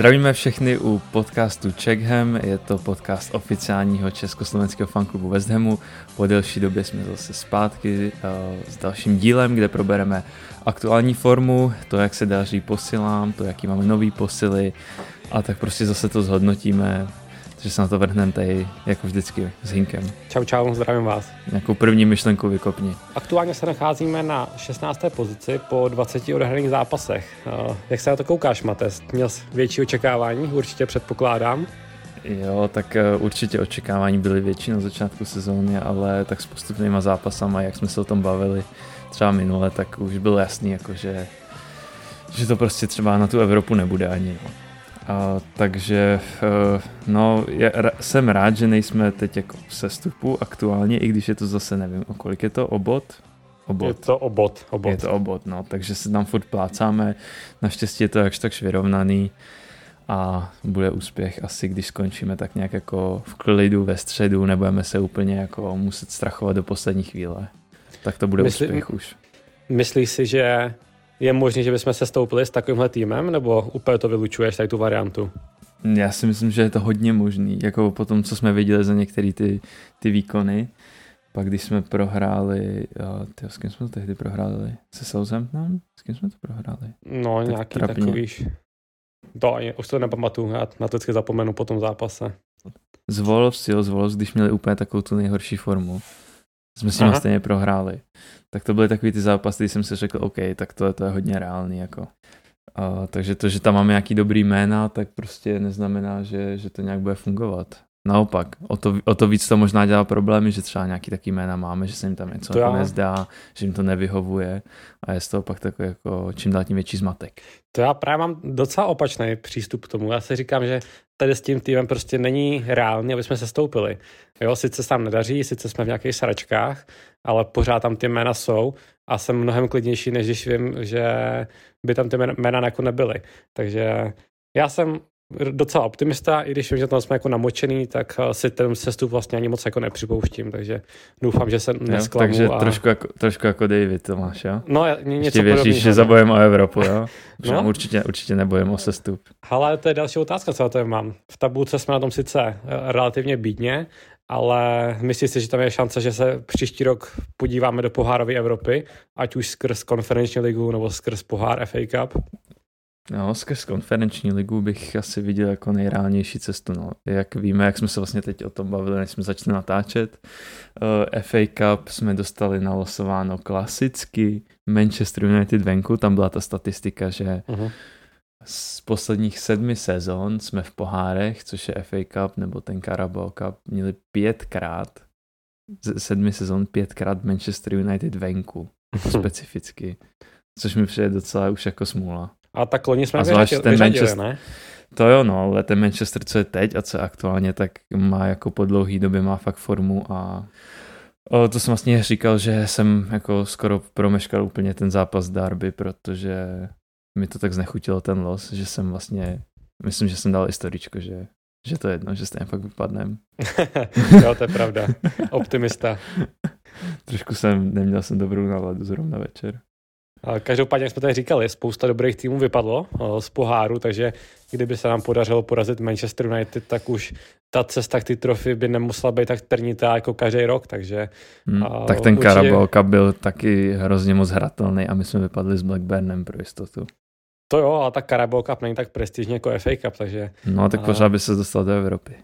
Zdravíme všechny u podcastu Checkham, je to podcast oficiálního československého fanklubu West Hamu. Po delší době jsme zase zpátky uh, s dalším dílem, kde probereme aktuální formu, to, jak se daří posilám, to, jaký máme nový posily. A tak prostě zase to zhodnotíme, takže se na to vrhneme tady jako vždycky s Hinkem. Čau, čau, zdravím vás. Nějakou první myšlenku vykopni. Aktuálně se nacházíme na 16. pozici po 20 odehraných zápasech. Eh, jak se na to koukáš, Mates? Měl jsi větší očekávání? Určitě předpokládám. Jo, tak eh, určitě očekávání byly větší na začátku sezóny, ale tak s postupnýma zápasama, jak jsme se o tom bavili třeba minule, tak už bylo jasný, jako že, že to prostě třeba na tu Evropu nebude ani. No. A, takže uh, no, je, jsem rád, že nejsme teď jako v sestupu aktuálně, i když je to zase, nevím, o kolik je to obot? obot. Je to obot, obot. Je to obot, no, takže se tam furt plácáme, naštěstí je to jakž tak vyrovnaný a bude úspěch asi, když skončíme tak nějak jako v klidu ve středu, nebudeme se úplně jako muset strachovat do poslední chvíle. Tak to bude Myslí, úspěch už. Myslíš si, že je možné, že bychom se stoupili s takovýmhle týmem, nebo úplně to vylučuješ, tady tu variantu? Já si myslím, že je to hodně možný, jako po tom, co jsme viděli za některé ty, ty výkony. Pak když jsme prohráli, ty, s kým jsme to tehdy prohráli? Se Southamptonem? S kým jsme to prohráli? No, tak nějaký trapně. takový. To ani, už to nepamatuju, já na to vždycky zapomenu po tom zápase. Z Wolves, jo, z Wolves, když měli úplně takovou tu nejhorší formu. Jsme s nimi stejně prohráli tak to byly takový ty zápasy, kdy jsem si řekl, OK, tak to, to je hodně reálný, jako. Uh, takže to, že tam máme nějaký dobrý jména, tak prostě neznamená, že, že to nějak bude fungovat. Naopak, o to, o to víc to možná dělá problémy, že třeba nějaký taký jména máme, že se jim tam něco jako nezdá, že jim to nevyhovuje a je z toho pak takový jako čím dál tím větší zmatek. To já právě mám docela opačný přístup k tomu. Já si říkám, že tady s tím týmem prostě není reálný, aby jsme se stoupili. Jo, sice se tam nedaří, sice jsme v nějakých sračkách, ale pořád tam ty jména jsou a jsem mnohem klidnější, než když vím, že by tam ty jména jako nebyly. Takže já jsem docela optimista, i když vím, že tam jsme jako namočený, tak eh, si ten sestup vlastně ani moc jako nepřipouštím, takže doufám, že se nesklamu. takže a... trošku, jako, trošku jako David to máš, jo? No, něco Ještě věříš, že zabojem o Evropu, jo? no? určitě, určitě nebojím o sestup. Ale to je další otázka, co to mám. V tabulce jsme na tom sice eh, relativně bídně, ale myslím si, že tam je šance, že se příští rok podíváme do pohárové Evropy, ať už skrz konferenční ligu nebo skrz pohár FA Cup. No, skrz konferenční ligu bych asi viděl jako nejreálnější cestu. No. Jak víme, jak jsme se vlastně teď o tom bavili, než jsme začali natáčet, uh, eh, FA Cup jsme dostali nalosováno klasicky, Manchester United venku, tam byla ta statistika, že uh-huh. z posledních sedmi sezon jsme v pohárech, což je FA Cup nebo ten Carabao Cup, měli pětkrát, z sedmi sezon pětkrát Manchester United venku, specificky, což mi přijde docela už jako smůla. A tak loni jsme vyřadili, ten vyřadili, Manchester, ne? To jo, no, ale ten Manchester, co je teď a co je aktuálně, tak má jako po dlouhý době má fakt formu a o, to jsem vlastně říkal, že jsem jako skoro promeškal úplně ten zápas derby, protože mi to tak znechutilo ten los, že jsem vlastně, myslím, že jsem dal historičko, že, že to je jedno, že stejně fakt vypadnem. jo, to je pravda. Optimista. Trošku jsem, neměl jsem dobrou náladu zrovna večer. Každopádně, jak jsme tady říkali, spousta dobrých týmů vypadlo z poháru, takže kdyby se nám podařilo porazit Manchester United, tak už ta cesta k ty trofy by nemusela být tak trnitá jako každý rok, takže... Hmm, a, tak ten určitě... Carabao Cup byl taky hrozně moc hratelný a my jsme vypadli s Blackburnem pro jistotu. To jo, ale tak Carabao Cup není tak prestižní jako FA Cup, takže... No, tak pořád by se dostal do Evropy.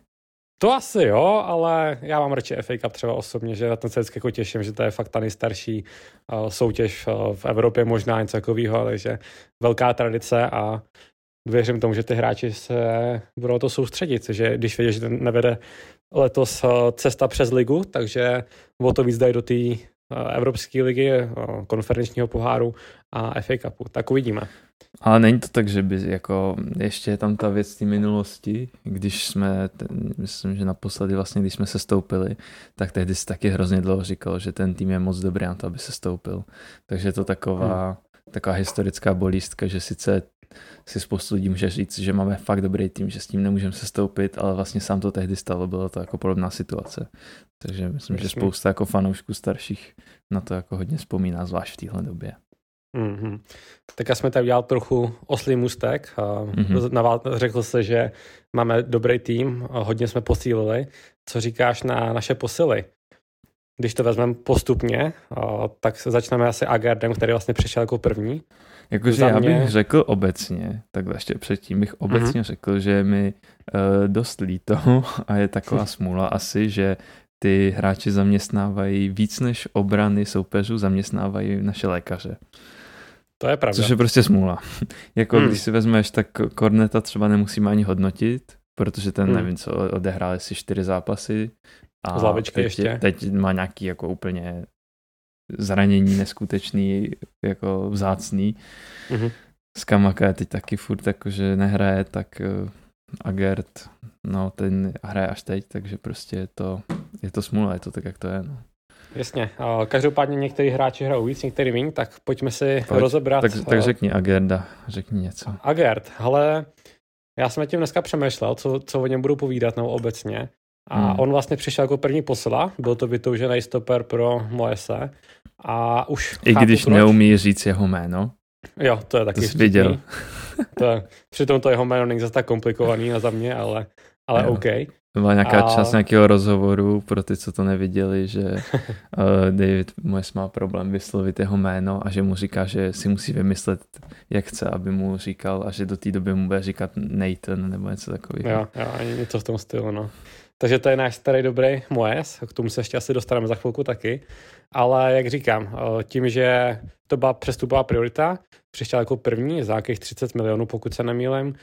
To asi jo, ale já mám radši FA Cup třeba osobně, že na ten se vždycky jako těším, že to je fakt ta nejstarší uh, soutěž uh, v Evropě, možná něco takového, takže velká tradice a věřím tomu, že ty hráči se budou to soustředit, že když vědí, že nevede letos uh, cesta přes ligu, takže o to víc dají do té Evropské ligy, konferenčního poháru a FA Cupu. Tak uvidíme. Ale není to tak, že by jako ještě je tam ta věc té minulosti, když jsme, ten, myslím, že naposledy vlastně, když jsme se stoupili, tak tehdy si taky hrozně dlouho říkal, že ten tým je moc dobrý na to, aby se stoupil. Takže je to taková, hmm. taková historická bolístka, že sice si spoustu lidí může říct, že máme fakt dobrý tým, že s tím nemůžeme se stoupit, ale vlastně sám to tehdy stalo, bylo to jako podobná situace. Takže myslím, myslím. že spousta jako fanoušků starších na to jako hodně vzpomíná, zvlášť v téhle době. Mm-hmm. Tak já jsme tady udělal trochu oslý mustek. Mm-hmm. Řekl se, že máme dobrý tým, hodně jsme posílili. Co říkáš na naše posily? Když to vezmeme postupně, tak začneme asi Agardem, který vlastně přišel jako první. Jakože já bych mě... řekl obecně, tak ještě předtím bych obecně mm-hmm. řekl, že mi uh, dost líto a je taková smůla asi, že ty hráči zaměstnávají víc než obrany soupeřů, zaměstnávají naše lékaře. To je pravda. Což je prostě smůla. jako hmm. když si vezmeš, tak Korneta třeba nemusíme ani hodnotit, protože ten, hmm. nevím co, odehrál si čtyři zápasy. A Z teď, ještě. teď má nějaký jako úplně zranění neskutečný, jako vzácný. Mm-hmm. Skamaka je teď taky furt jako, že nehraje, tak uh, Agert, no ten hraje až teď, takže prostě je to, je to smůla, je to tak, jak to je. No. Jasně. Každopádně někteří hráči hrajou víc, některý méně, tak pojďme si Pojď, rozebrat. Tak, tak řekni Agerda, řekni něco. Agert, ale já jsem tím dneska přemýšlel, co, co o něm budu povídat nebo obecně. A hmm. on vlastně přišel jako první posila, byl to vytoužený stoper pro Moese. A už I když proč. neumí říct jeho jméno. Jo, to je taky to jsi viděl. To je, přitom to jeho jméno není zase tak komplikovaný na za mě, ale, ale jo. OK. Byla nějaká a... část nějakého rozhovoru pro ty, co to neviděli, že uh, David Moyes má problém vyslovit jeho jméno a že mu říká, že si musí vymyslet, jak chce, aby mu říkal a že do té doby mu bude říkat Nathan nebo něco takového. Jo, jo, něco v tom stylu, no. Takže to je náš starý dobrý Moes, k tomu se ještě asi dostaneme za chvilku taky. Ale jak říkám, eh, tím, že to byla přestupová priorita, přišel jako první za nějakých 30 milionů, pokud se nemýlím,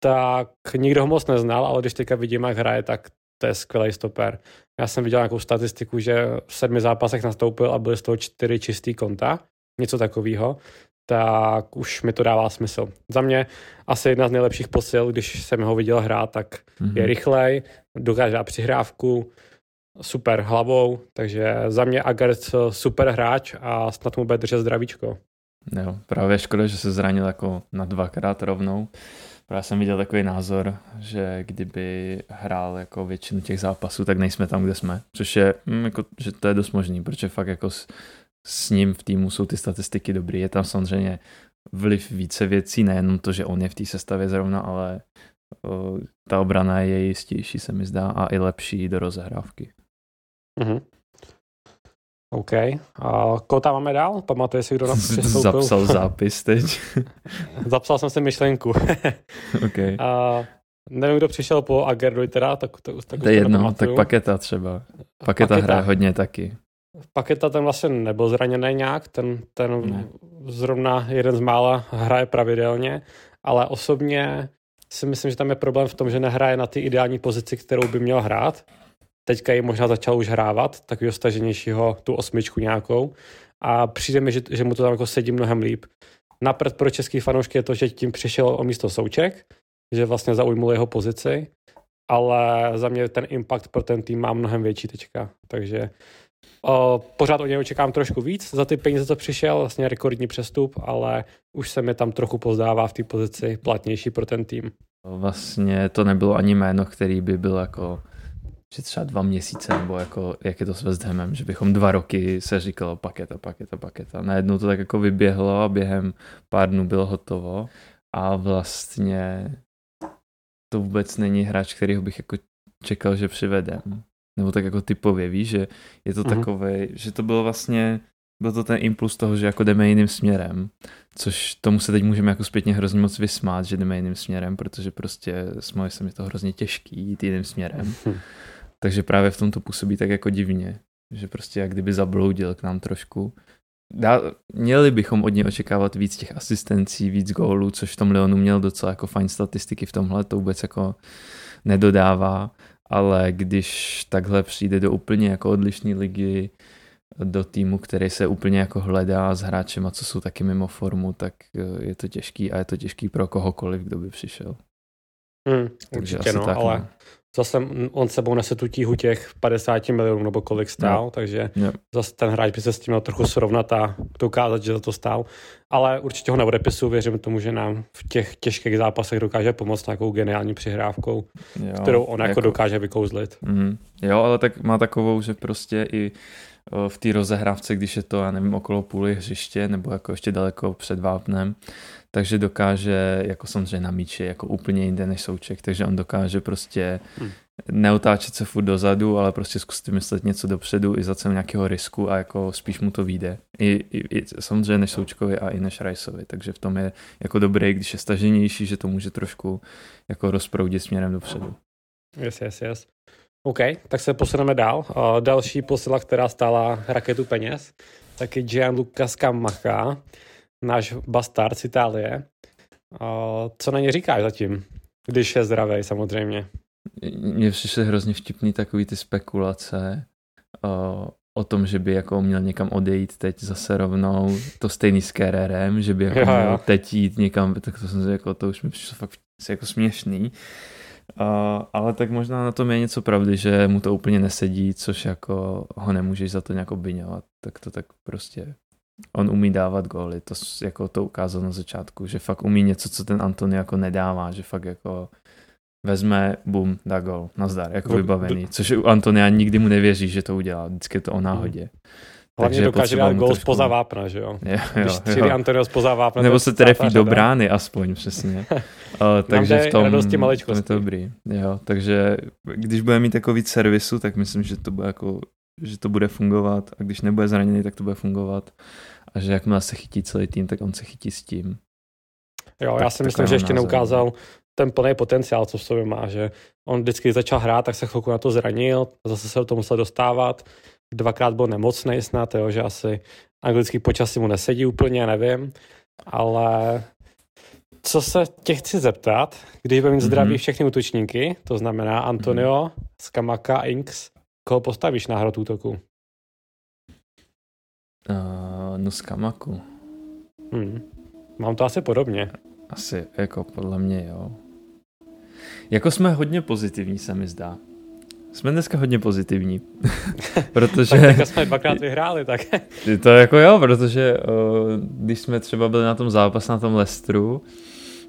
tak nikdo ho moc neznal, ale když teďka vidím, jak hraje, tak to je skvělý stoper. Já jsem viděl nějakou statistiku, že v sedmi zápasech nastoupil a byly z toho čtyři čistý konta, něco takového, tak už mi to dává smysl. Za mě asi jedna z nejlepších posil, když jsem ho viděl hrát, tak mm-hmm. je rychlej, dokáže dát přihrávku, super hlavou, takže za mě Agert super hráč a snad mu bude držet zdravíčko. Jo, právě škoda, že se zranil jako na dvakrát rovnou. Já jsem viděl takový názor, že kdyby hrál jako většinu těch zápasů, tak nejsme tam, kde jsme. Což je, hm, jako, že to je dost možný, protože fakt jako s, s ním v týmu jsou ty statistiky dobrý. Je tam samozřejmě vliv více věcí, nejenom to, že on je v té sestavě zrovna, ale o, ta obrana je jistější, se mi zdá, a i lepší do rozehrávky. Mm-hmm. OK. A koho tam máme dál? Pamatuje si, kdo nám přistoupil? Zapsal zápis teď. Zapsal jsem si myšlenku. OK. A nevím, kdo přišel po Agerdovi teda, tak, tak, tak to je jedno, tak Paketa třeba. Paketa, Paketa hraje hodně taky. Paketa ten vlastně nebyl zraněný nějak, ten, ten ne. zrovna jeden z mála hraje pravidelně, ale osobně si myslím, že tam je problém v tom, že nehraje na ty ideální pozici, kterou by měl hrát teďka ji možná začal už hrávat, takového staženějšího, tu osmičku nějakou a přijde mi, že, že mu to tam jako sedí mnohem líp. Napřed pro český fanoušky je to, že tím přišel o místo Souček, že vlastně zaujmul jeho pozici, ale za mě ten impact pro ten tým má mnohem větší teďka, takže o, pořád od něj očekám trošku víc za ty peníze, co přišel, vlastně rekordní přestup, ale už se mi tam trochu pozdává v té pozici platnější pro ten tým. Vlastně to nebylo ani jméno, který by byl jako že třeba dva měsíce, nebo jako, jak je to s West Hamem, že bychom dva roky se říkalo paketa, paketa, paketa. Najednou to tak jako vyběhlo a během pár dnů bylo hotovo a vlastně to vůbec není hráč, kterýho bych jako čekal, že přivedem. Nebo tak jako typově, víš, že je to mm-hmm. takové, že to bylo vlastně, byl to ten impuls toho, že jako jdeme jiným směrem, což tomu se teď můžeme jako zpětně hrozně moc vysmát, že jdeme jiným směrem, protože prostě s Moisem je to hrozně těžký jít jiným směrem. Takže právě v tom to působí tak jako divně, že prostě jak kdyby zabloudil k nám trošku. Dá, měli bychom od něj očekávat víc těch asistencí, víc gólů, což v tom Leonu měl docela jako fajn statistiky v tomhle, to vůbec jako nedodává, ale když takhle přijde do úplně jako odlišné ligy, do týmu, který se úplně jako hledá s hráčem a co jsou taky mimo formu, tak eh, je to těžký a je to těžký pro kohokoliv, kdo by přišel. Hmm, Takže určitě no, tak, ale no zase on sebou nese tu tíhu těch 50 milionů nebo kolik stál, no. takže no. zase ten hráč by se s tím měl trochu srovnat a dokázat, že za to stál. Ale určitě ho neodepisu, věřím tomu, že nám v těch těžkých zápasech dokáže pomoct nějakou geniální přihrávkou, jo, kterou on jako, jako dokáže vykouzlit. Mm, jo, ale tak má takovou, že prostě i v té rozehrávce, když je to, já nevím, okolo půly hřiště nebo jako ještě daleko před vápnem, takže dokáže, jako samozřejmě na míči, jako úplně jinde než Souček, takže on dokáže prostě hmm. neotáčet se furt dozadu, ale prostě zkusit myslet něco dopředu i za cenu nějakého risku a jako spíš mu to vyjde. I, i, i samozřejmě než Součkovi a i než Riceovi, takže v tom je jako dobrý, když je staženější, že to může trošku jako rozproudit směrem dopředu. Yes, yes, yes. OK, tak se posuneme dál. Uh, další posila, která stála raketu peněz, taky Gianluca Scamacca, náš bastard z Itálie. Co na ně říkáš zatím, když je zdravý samozřejmě? Mně přišly hrozně vtipný takový ty spekulace uh, o tom, že by jako měl někam odejít teď zase rovnou, to stejný s Kerrerem, že by jako jo, měl jo. teď jít někam, tak to jsem si jako, to už mi přišlo fakt jako směšný. Uh, ale tak možná na tom je něco pravdy, že mu to úplně nesedí, což jako ho nemůžeš za to nějak obvinovat. Tak to tak prostě on umí dávat góly, to jako to ukázal na začátku, že fakt umí něco, co ten Antony jako nedává, že fakt jako vezme, bum, dá gol, nazdar, jako vybavený, což u Antonia nikdy mu nevěří, že to udělá, vždycky je to o náhodě. Hlavně Takže dokáže dát gol trošku... spoza vápna, že jo? jo, jo Když střílí Antonio spoza vápna. Nebo se trefí do brány aspoň, přesně. uh, takže v tom, tom je to dobrý. Jo, takže když bude mít takový servisu, tak myslím, že to bude jako že to bude fungovat a když nebude zraněný, tak to bude fungovat a že jakmile se chytí celý tým, tak on se chytí s tím. Jo, tak, já si myslím, že ještě názor. neukázal ten plný potenciál, co v sobě má, že on vždycky začal hrát, tak se chvilku na to zranil, zase se do toho musel dostávat, dvakrát byl nemocný snad, jo, že asi anglický počasí mu nesedí úplně, nevím, ale co se tě chci zeptat, když budeme mít zdraví mm-hmm. všechny útočníky, to znamená Antonio, mm-hmm. Skamaka, Inks, koho postavíš na hrot útoku? Uh, no Skamaku. Hmm. Mám to asi podobně. Asi, jako podle mě, jo. Jako jsme hodně pozitivní, se mi zdá. Jsme dneska hodně pozitivní, protože... tak jsme dvakrát vyhráli, tak... to jako jo, protože uh, když jsme třeba byli na tom zápas na tom Lestru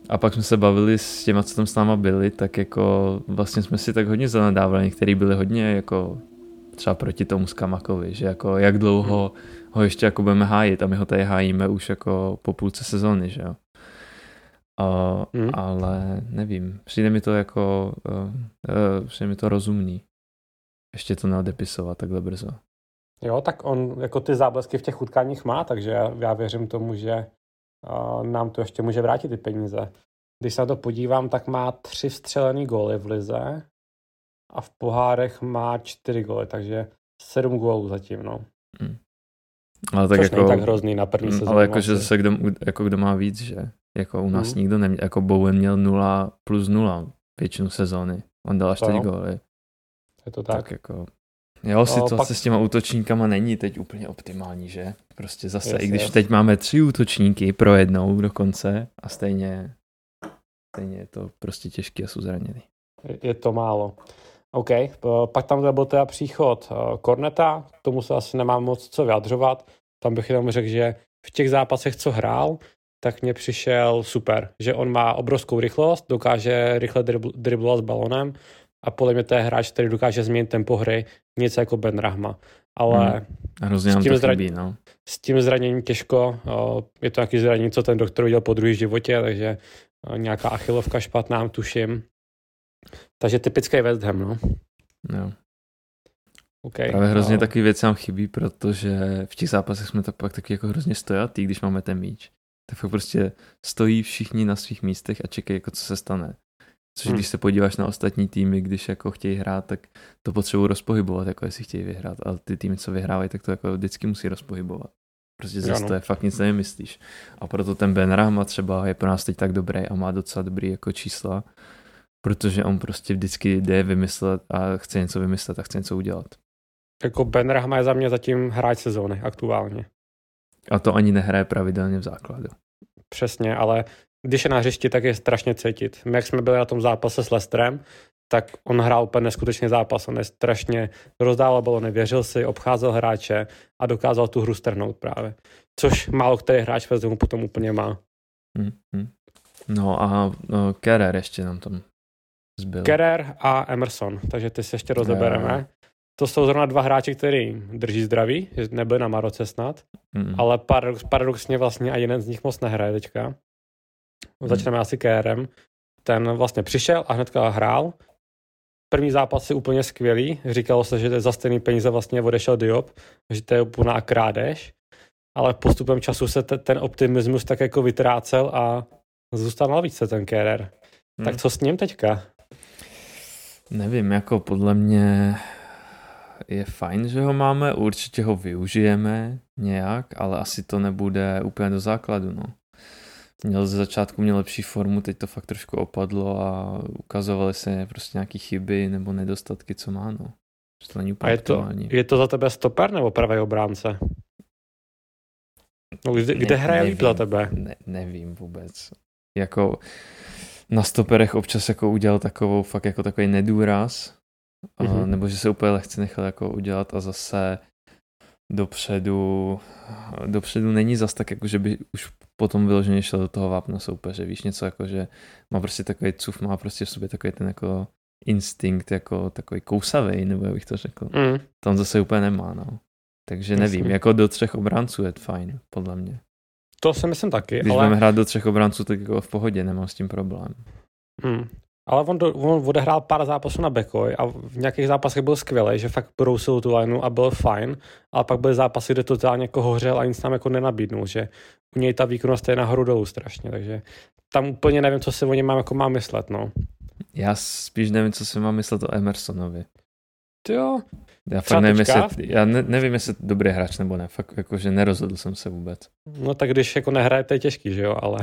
a pak jsme se bavili s těma, co tam s náma byli, tak jako vlastně jsme si tak hodně zanadávali, některý byli hodně jako třeba proti tomu Skamakovi, že jako jak dlouho ho ještě jako budeme hájit a my ho tady hájíme už jako po půlce sezóny, že jo. Uh, hmm. Ale nevím, přijde mi to jako, uh, uh, přijde mi to rozumný. Ještě to neodepisovat takhle brzo. Jo, tak on jako ty záblesky v těch utkáních má, takže já, já věřím tomu, že uh, nám to ještě může vrátit ty peníze. Když se na to podívám, tak má tři vstřelený góly v lize a v pohárech má čtyři góly, takže sedm gólů zatím, no. Hmm. Ale tak Což jako, tak hrozný na první sezónu. Ale jakože zase kdo, jako kdo má víc, že? Jako u nás hmm. nikdo neměl, jako Bowen měl 0 plus 0 většinu sezóny. On dal až teď góly. Je to tak. tak jako, Jo, situace no, pak... s těma útočníkama není teď úplně optimální, že? Prostě zase, yes, i když yes. teď máme tři útočníky pro jednou dokonce a stejně, stejně je to prostě těžký a jsou zraněný. Je to málo. OK, pak tam byl teda příchod Korneta, k tomu se asi nemám moc co vyjadřovat. Tam bych jenom řekl, že v těch zápasech, co hrál, tak mně přišel super, že on má obrovskou rychlost, dokáže rychle driblovat s balonem a podle mě to je hráč, který dokáže změnit tempo hry, něco jako Ben Rahma. Ale hmm. Hrozně s, tím zra... chybí, no. s tím zraněním těžko, je to nějaký zranění, co ten doktor udělal po druhý životě, takže nějaká achilovka špatná, tuším. Takže typický West Ham, no. No. Okay, Právě hrozně no. takový věci nám chybí, protože v těch zápasech jsme tak pak taky jako hrozně stojatý, když máme ten míč. Tak fakt prostě stojí všichni na svých místech a čekají, jako co se stane. Což hmm. když se podíváš na ostatní týmy, když jako chtějí hrát, tak to potřebují rozpohybovat, jako jestli chtějí vyhrát. Ale ty týmy, co vyhrávají, tak to jako vždycky musí rozpohybovat. Prostě zase to je fakt nic nemyslíš. A proto ten Ben Rahma třeba je pro nás teď tak dobrý a má docela dobrý jako čísla, protože on prostě vždycky jde vymyslet a chce něco vymyslet a chce něco udělat. Jako Ben Rahma je za mě zatím hráč sezóny aktuálně. A to ani nehraje pravidelně v základu. Přesně, ale když je na hřišti, tak je strašně cítit. My, jak jsme byli na tom zápase s Lestrem, tak on hrál úplně neskutečný zápas. On je strašně rozdával balony, věřil si, obcházel hráče a dokázal tu hru strhnout právě. Což málo který hráč ve potom úplně má. Mm-hmm. No a no, Kerer ještě nám tam zbyl. Kerer a Emerson, takže ty si ještě rozebereme. to jsou zrovna dva hráči, který drží zdraví, že nebyli na Maroce snad, mm. ale paradox, paradoxně vlastně a jeden z nich moc nehraje teďka. Mm. Začneme asi KRM. Ten vlastně přišel a hnedka hrál. První zápas je úplně skvělý. Říkalo se, že za stejný peníze vlastně odešel Diop, že to je úplná krádež. Ale postupem času se te, ten optimismus tak jako vytrácel a zůstal na více ten KRR. Mm. Tak co s ním teďka? Nevím, jako podle mě je fajn, že ho máme, určitě ho využijeme nějak, ale asi to nebude úplně do základu, no. Měl ze začátku měl lepší formu, teď to fakt trošku opadlo a ukazovaly se prostě nějaké chyby nebo nedostatky, co má, no. To není a je to, je to za tebe stoper nebo pravý obránce? No, kde, ne, kde hraje líp za tebe? Ne, nevím vůbec. Jako na stoperech občas jako udělal takovou fakt jako takový nedůraz, mm-hmm. nebo že se úplně lehce nechal jako udělat a zase dopředu, dopředu není zas tak, jako že by už potom vyloženě šel do toho vápna soupeře, víš, něco jako, že má prostě takový cuf, má prostě v sobě takový ten jako instinkt, jako takový kousavý, nebo jak bych to řekl. Mm. On zase úplně nemá, no. Takže nevím, Jasně. jako do třech obránců je fajn, podle mě. To si myslím taky, Když ale... budeme hrát do třech obránců, tak jako v pohodě, nemám s tím problém. Mm. Ale on, do, on odehrál pár zápasů na Bekoj a v nějakých zápasech byl skvělý, že fakt brousil tu lineu a byl fajn, ale pak byly zápasy, kde totálně jako hořel a nic tam jako nenabídnul, že u něj ta výkonnost je nahoru dolů strašně, takže tam úplně nevím, co si o něm mám, jako mám myslet, no. Já spíš nevím, co si mám myslet o Emersonovi. Jo. Já fakt nevím, jestli, já ne, nevím, jestli dobrý hráč nebo ne, fakt jakože nerozhodl jsem se vůbec. No tak když jako nehraje, to je těžký, že jo, ale...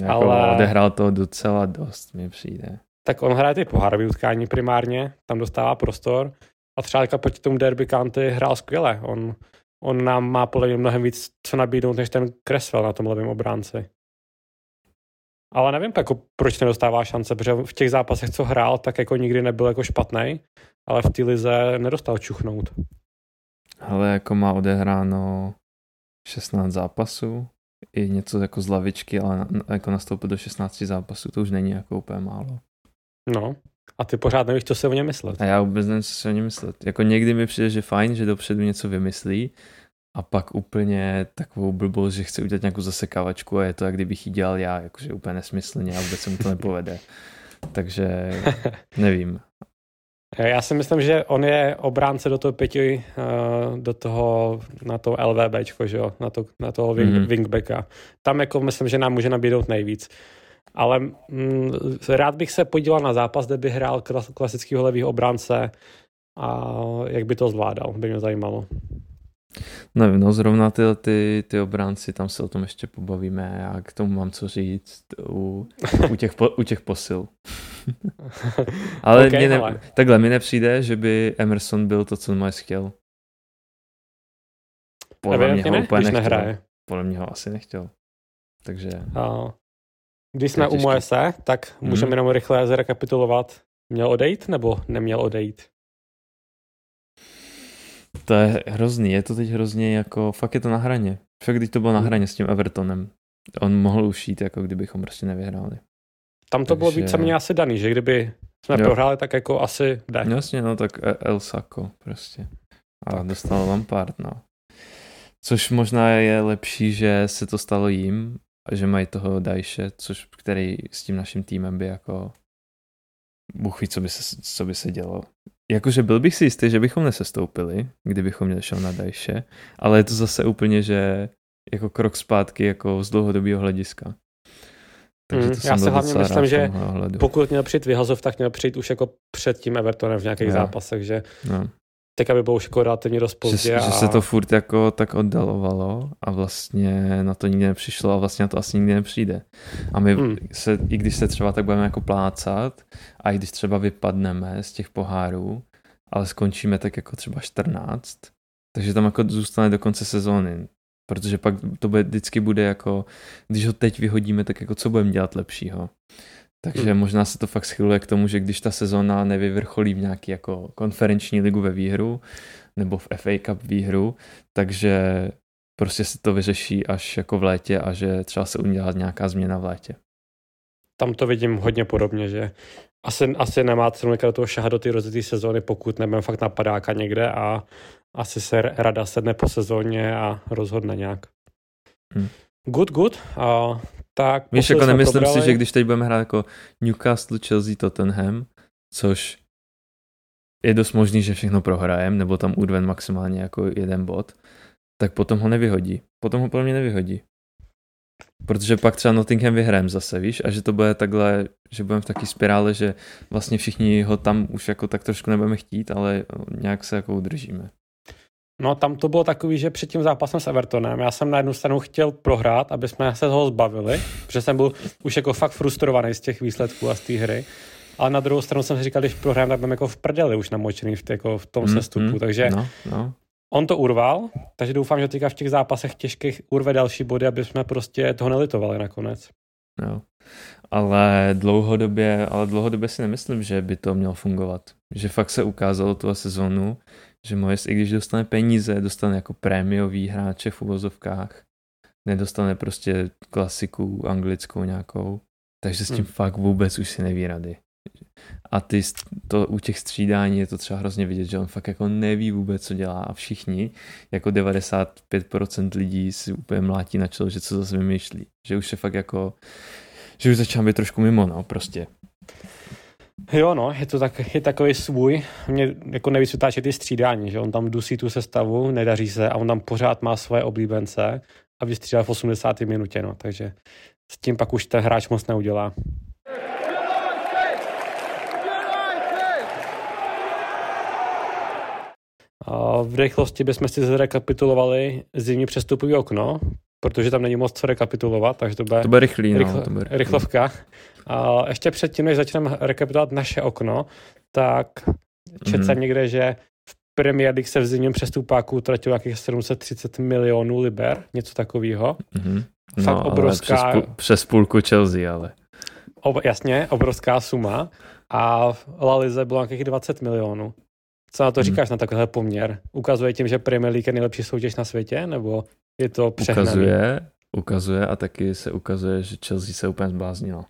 jako ale... Odehrál to docela dost, mi přijde. Tak on hraje ty pohárové utkání primárně, tam dostává prostor a třeba proti tomu Derby County hrál skvěle. On, on nám má podle mě mnohem víc co nabídnout, než ten Creswell na tom levém obránci. Ale nevím, jako, proč nedostává šance, protože v těch zápasech, co hrál, tak jako nikdy nebyl jako špatný, ale v té lize nedostal čuchnout. Ale jako má odehráno 16 zápasů, i něco jako z lavičky, ale jako nastoupil do 16 zápasů, to už není jako úplně málo. No, a ty pořád nevíš, co se o něm myslet. A já vůbec nevím, co se o něm myslet. Jako někdy mi přijde, že fajn, že dopředu něco vymyslí, a pak úplně takovou blbost, že chce udělat nějakou zasekávačku a je to, jak kdybych ji dělal já, jakože úplně nesmyslně a vůbec se mu to nepovede. Takže nevím. Já si myslím, že on je obránce do toho pěti, eh, do toho, na to LVBčko, že jo, na, to, na toho wing, mm-hmm. wingbacka. Tam jako myslím, že nám může nabídnout nejvíc. Ale mm, rád bych se podíval na zápas, kde by hrál klasického levého obránce a jak by to zvládal, by mě zajímalo. Nevím, no zrovna ty, ty, ty obránci, tam se o tom ještě pobavíme, já k tomu mám co říct u, u, těch, po, u těch posil. ale, okay, ne, ale takhle mi nepřijde, že by Emerson byl to, co Moyes chtěl. Podle mě ho ne, úplně nechtěl. Nehraje. Podle mě ho asi nechtěl. Takže... A, když jsme u Moese, tak můžeme hmm. jenom rychle zrekapitulovat. Měl odejít nebo neměl odejít? To je hrozný, je to teď hrozně jako, fakt je to na hraně. Fakt když to bylo na hmm. hraně s tím Evertonem. On mohl ušít, jako kdybychom prostě nevyhráli. Tam to Takže... bylo víceméně asi daný, že kdyby jsme jo. prohráli, tak jako asi jde. Jasně, no tak El Sako prostě. A tak. dostal Lampard, no. Což možná je lepší, že se to stalo jim, že mají toho Dajše, což, který s tím naším týmem by jako Bůh ví, co by se, co by se dělo. Jakože byl bych si jistý, že bychom nesestoupili, kdybychom měli šel na Dajše, ale je to zase úplně, že jako krok zpátky jako z dlouhodobého hlediska. Takže to mm, já si hlavně myslím, že ohledu. pokud měl přijít vyhazov, tak měl přijít už jako před tím Evertonem v nějakých no. zápasech, že no. Teď aby bylo už jako relativně dost pozdě. Že, a... že se to furt jako tak oddalovalo a vlastně na to nikdy nepřišlo a vlastně na to asi nikdy nepřijde. A my mm. se, i když se třeba tak budeme jako plácat a i když třeba vypadneme z těch pohárů, ale skončíme tak jako třeba 14, takže tam jako zůstane do konce sezóny. Protože pak to bude, vždycky bude jako, když ho teď vyhodíme, tak jako co budeme dělat lepšího. Takže hmm. možná se to fakt schyluje k tomu, že když ta sezóna nevyvrcholí v nějaký jako konferenční ligu ve výhru nebo v FA Cup výhru, takže prostě se to vyřeší až jako v létě a že třeba se udělá nějaká změna v létě. Tam to vidím hodně podobně, že asi, asi nemá cenu do toho šahat do ty rozjetý sezóny, pokud nebudeme fakt napadáka někde a asi se rada sedne po sezóně a rozhodne nějak. Hmm. Good, good. Uh, tak Víš, jako nemyslím probrali. si, že když teď budeme hrát jako Newcastle, Chelsea, Tottenham, což je dost možný, že všechno prohrajem, nebo tam urven maximálně jako jeden bod, tak potom ho nevyhodí. Potom ho podle mě nevyhodí. Protože pak třeba Nottingham vyhrajem zase, víš, a že to bude takhle, že budeme v takové spirále, že vlastně všichni ho tam už jako tak trošku nebudeme chtít, ale nějak se jako udržíme. No tam to bylo takový, že před tím zápasem s Evertonem já jsem na jednu stranu chtěl prohrát, aby jsme se toho zbavili, protože jsem byl už jako fakt frustrovaný z těch výsledků a z té hry. Ale na druhou stranu jsem si říkal, když prohrám, tak budeme jako v prdeli už namočený v, jako v tom mm, sestupu, mm, takže no, no. on to urval, takže doufám, že teďka v těch zápasech těžkých urve další body, aby jsme prostě toho nelitovali nakonec. No. Ale dlouhodobě, ale dlouhodobě si nemyslím, že by to mělo fungovat. Že fakt se ukázalo tu sezónu, že Moyes, i když dostane peníze, dostane jako prémiový hráče v uvozovkách, nedostane prostě klasiku anglickou nějakou, takže s tím hmm. fakt vůbec už si neví rady. A ty, to u těch střídání je to třeba hrozně vidět, že on fakt jako neví vůbec, co dělá a všichni, jako 95% lidí si úplně mlátí na čelo, že co zase vymýšlí. Že už je fakt jako, že už začíná být trošku mimo, no, prostě. Jo, no, je to tak, je takový svůj. Mě jako nejvíc vytáčí ty střídání, že on tam dusí tu sestavu, nedaří se a on tam pořád má svoje oblíbence a vystřídá v 80. minutě, no, takže s tím pak už ten hráč moc neudělá. V rychlosti bychom si zrekapitulovali zimní přestupový okno, protože tam není moc co rekapitulovat, takže to bude, to bude rychlý, rychl, no, to bude rychlý. rychlovka. A ještě předtím, než začneme rekapitulovat naše okno, tak četl mm. jsem někde, že v Premier League se v zimním přestupáku utratilo nějakých 730 milionů liber, něco takového. Mm-hmm. Fakt no, obrovská... Přes, půl, přes půlku Chelsea, ale. Ob, jasně, obrovská suma. A v La Lize bylo nějakých 20 milionů. Co na to hmm. říkáš na takovýhle poměr? Ukazuje tím, že Premier League je nejlepší soutěž na světě, nebo je to přehnaný? Ukazuje, ukazuje a taky se ukazuje, že Chelsea se úplně zbláznila.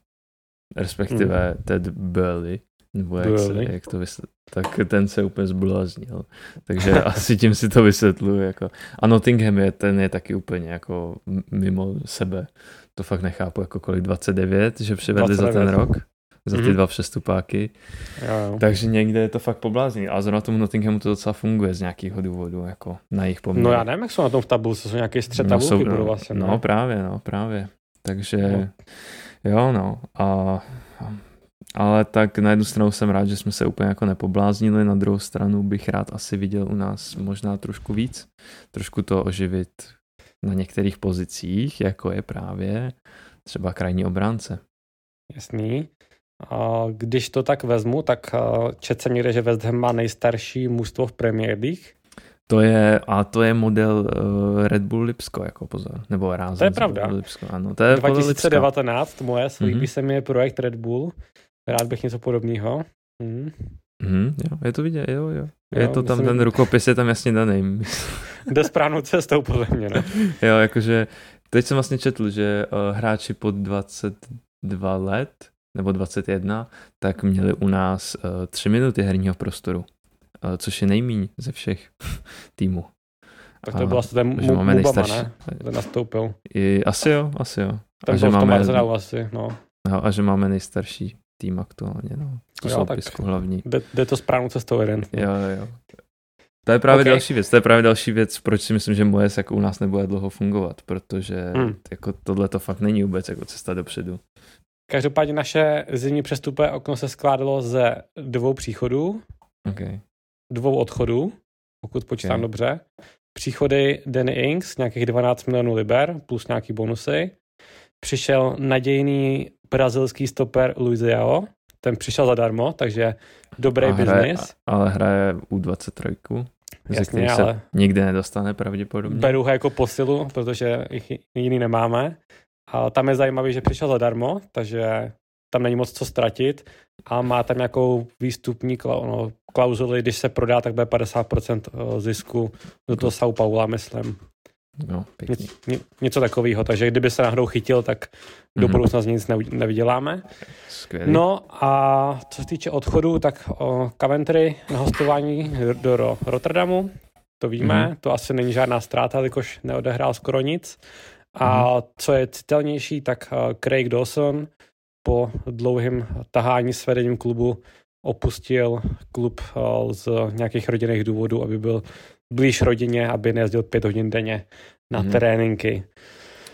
Respektive hmm. Ted Burley, nebo jak, se, jak to vysvět, tak ten se úplně zbláznil. Takže asi tím si to vysvětluji. Jako. A Nottingham je, ten je taky úplně jako mimo sebe. To fakt nechápu, jako kolik 29, že přivedli 29. za ten rok za ty mm-hmm. dva přestupáky. Jo, jo. Takže někde je to fakt poblázní. A zrovna tomu Nottinghamu to docela funguje z nějakého důvodu, jako na jejich poměr. No já nevím, jak jsou na tom v tabulce, jsou nějaké střed no, jsou, budou vlastně. No, no právě, no právě. Takže no. jo, no. A, ale tak na jednu stranu jsem rád, že jsme se úplně jako nepobláznili, na druhou stranu bych rád asi viděl u nás možná trošku víc. Trošku to oživit na některých pozicích, jako je právě třeba krajní obránce. Jasný. A když to tak vezmu, tak čet jsem někde, že West Ham má nejstarší mužstvo v Premier League. To je, a to je model uh, Red Bull Lipsko, jako pozor. Nebo Rázem. To je pravda. Lipsko, ano. To je 2019, moje, slíbí mm-hmm. se mi projekt Red Bull. Rád bych něco podobného. Mm. Mm, jo, je to vidět, jo, jo. Je jo, to tam, myslím, ten rukopis je tam jasně daný. Jde správnou cestou, podle mě, no. jo, jakože, teď jsem vlastně četl, že uh, hráči pod 22 let nebo 21, tak měli u nás uh, eh, 3 minuty herního prostoru, uh, což je nejmíň ze všech týmů. Tak to byl asi ten mu, máme nejstarší. ne? Ten nastoupil. I, asi jo, asi jo. Ten a že máme, asi, no. no. A že máme nejstarší tým aktuálně, no. To jo, tak hlavní. Jde, jde to správnou cestou jeden. Jo, jo. To je právě okay. další věc, to je právě další věc, proč si myslím, že moje jako u nás nebude dlouho fungovat, protože hmm. jako tohle to fakt není vůbec jako cesta dopředu. Každopádně naše zimní přestupové okno se skládalo ze dvou příchodů, okay. dvou odchodů, pokud počítám okay. dobře. Příchody Danny Ings, nějakých 12 milionů liber, plus nějaký bonusy. Přišel nadějný brazilský stoper Luizao, ten přišel zadarmo, takže dobrý biznis. Ale hraje U23, Jasně, ale se nikdy nedostane pravděpodobně. Beru ho jako posilu, protože jich jiný nemáme. A tam je zajímavý, že přišel zadarmo, takže tam není moc co ztratit a má tam nějakou výstupní no, klauzuli, když se prodá, tak bude 50% eh, zisku do toho São Paula, myslím. No, pěkný. Ně, něco takového, takže kdyby se náhodou chytil, tak do mm-hmm. budoucna z nic nevyděláme. Skvělý. No a co se týče odchodu, tak o, Coventry na hostování do, do Rotterdamu, to víme, mm-hmm. to asi není žádná ztráta, jakož neodehrál skoro nic. A mm-hmm. co je citelnější, tak Craig Dawson po dlouhém tahání s vedením klubu opustil klub z nějakých rodinných důvodů, aby byl blíž rodině, aby nejezdil pět hodin denně na mm-hmm. tréninky.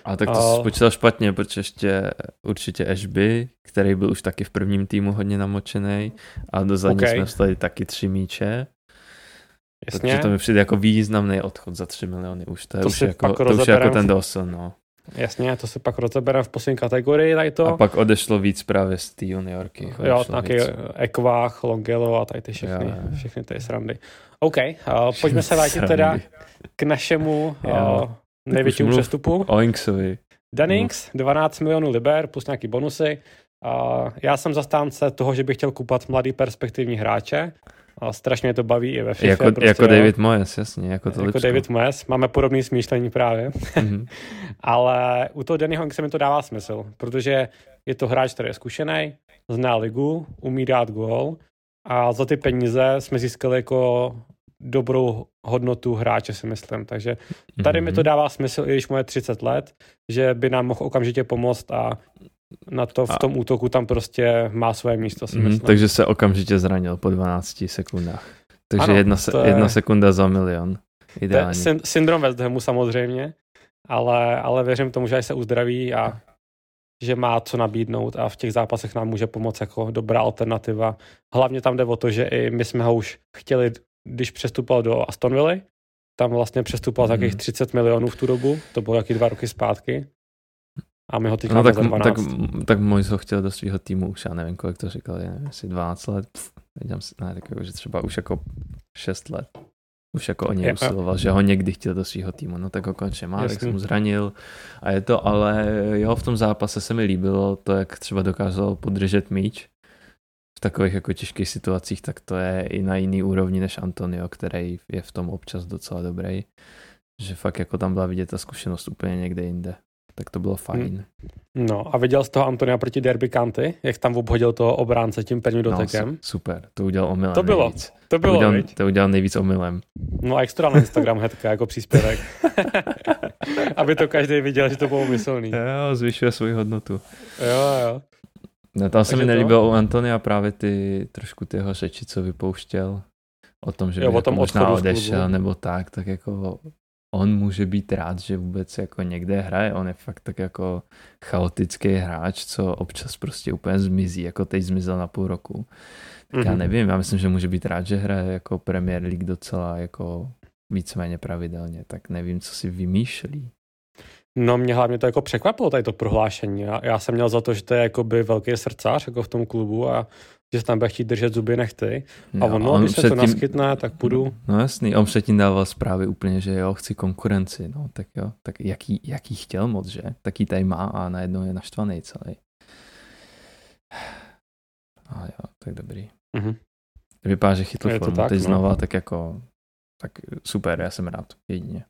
A tak to uh, spočítal špatně, protože ještě určitě Ashby, který byl už taky v prvním týmu hodně namočený a do zadní okay. jsme vstali taky tři míče. Jasně. Takže to mi přijde jako významný odchod za 3 miliony už. To, je to už, jako, to už je jako ten Dawson, no. Jasně, to se pak rozebereme v poslední kategorii tady to. A pak odešlo víc právě z té juniorky. Jo, taky Ekvách, Longelo a tady ty všechny, jo, jo. všechny ty srandy. OK, uh, pojďme se vrátit teda k našemu uh, největšímu přestupu. O Inksovi. Dennings, 12 milionů liber plus nějaký bonusy. Uh, já jsem zastánce toho, že bych chtěl kupat mladý perspektivní hráče. A strašně to baví i ve FIFA. Jako, prostě, jako David Moyes, jasně. Jako, to jako David Moyes. Máme podobný smýšlení právě. Mm-hmm. Ale u toho Dannyho se mi to dává smysl, protože je to hráč, který je zkušený, zná ligu, umí dát gól a za ty peníze jsme získali jako dobrou hodnotu hráče, si myslím. Takže tady mm-hmm. mi to mhm. dává smysl, i když mu je 30 let, že by nám mohl okamžitě pomoct a na to v tom a... útoku tam prostě má své místo, si mm, Takže se okamžitě zranil po 12 sekundách. Takže ano, jedna, se, je... jedna sekunda za milion. Ideálně. To je syndrom West Hamu samozřejmě, ale, ale věřím tomu, že se uzdraví a že má co nabídnout a v těch zápasech nám může pomoct jako dobrá alternativa. Hlavně tam jde o to, že i my jsme ho už chtěli, když přestupoval do Aston Villa, tam vlastně přestupoval mm. za nějakých 30 milionů v tu dobu, to bylo jaký dva roky zpátky. A my ho teď no, tak, tak, tak můj ho chtěl do svého týmu už, já nevím, kolik to říkal, nevím, asi 12 let, Vidím si, ne, tak jako, že třeba už jako 6 let. Už jako o něj usiloval, že ho někdy chtěl do svého týmu, no tak ho konečně má, Jasný. tak se mu zranil a je to, ale jo, v tom zápase se mi líbilo to, jak třeba dokázal podržet míč v takových jako těžkých situacích, tak to je i na jiný úrovni než Antonio, který je v tom občas docela dobrý. Že fakt jako tam byla vidět ta zkušenost úplně někde jinde tak to bylo fajn. No a viděl jsi toho Antonia proti Derby County, jak tam obhodil toho obránce tím prvním no, dotekem? No, super, to udělal omylem To bylo, nejvíc. to bylo, to udělal, to udělal nejvíc omylem. No a extra na Instagram hnedka jako příspěvek. Aby to každý viděl, že to bylo umyslný. Jo, zvyšuje svoji hodnotu. Jo, jo. No tam se mi nelíbilo u Antonia právě ty trošku ty jeho řeči, co vypouštěl o tom, že jo, by o tom jako možná odešel nebo tak, tak jako on může být rád, že vůbec jako někde hraje. On je fakt tak jako chaotický hráč, co občas prostě úplně zmizí, jako teď zmizel na půl roku. Tak mm-hmm. já mhm. nevím, já myslím, že může být rád, že hraje jako Premier League docela jako víceméně pravidelně, tak nevím, co si vymýšlí. No mě hlavně to jako překvapilo tady to prohlášení. Já, já jsem měl za to, že to je jako by velký srdcář jako v tom klubu a že se tam bude chtít držet zuby nechty. A jo, ono, on když se to naskytne, tak půjdu. No jasný, on předtím dával zprávy úplně, že jo, chci konkurenci, no tak jo, tak jaký, jaký chtěl moc, že? Taký tady má a najednou je naštvaný celý. A jo, tak dobrý. Mm-hmm. Vypadá, že chytl formu tak, teď no. znova, tak jako, tak super, já jsem rád, jedině.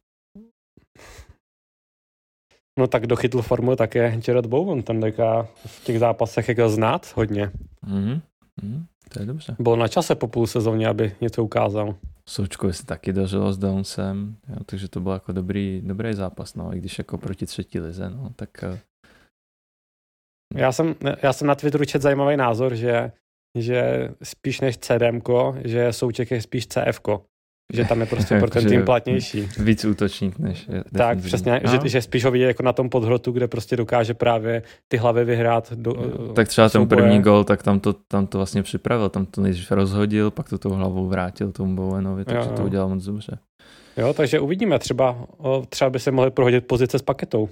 No tak dochytl formu také Jared Bowen, ten deká v těch zápasech jako znát hodně. Mm-hmm. Mm, to je dobře. Bylo na čase po půl sezóně, aby něco ukázal. Součkovi se taky dařilo s Downsem, jo, takže to byl jako dobrý, dobrý zápas, no, i když jako proti třetí lize, no, tak... Uh... Já jsem, já jsem na Twitteru čet zajímavý názor, že, že spíš než CDM, že souček je spíš CF že tam je prostě pro ten tým platnější. Víc útočník než je Tak, přesně, že, že, spíš ho vidí jako na tom podhrotu, kde prostě dokáže právě ty hlavy vyhrát. Do, tak třeba ten první gol, tak tam to, tam to vlastně připravil, tam to nejdřív rozhodil, pak to tou hlavou vrátil tomu Bowenovi, takže jo, to udělal moc dobře. Jo, takže uvidíme, třeba, třeba by se mohli prohodit pozice s paketou.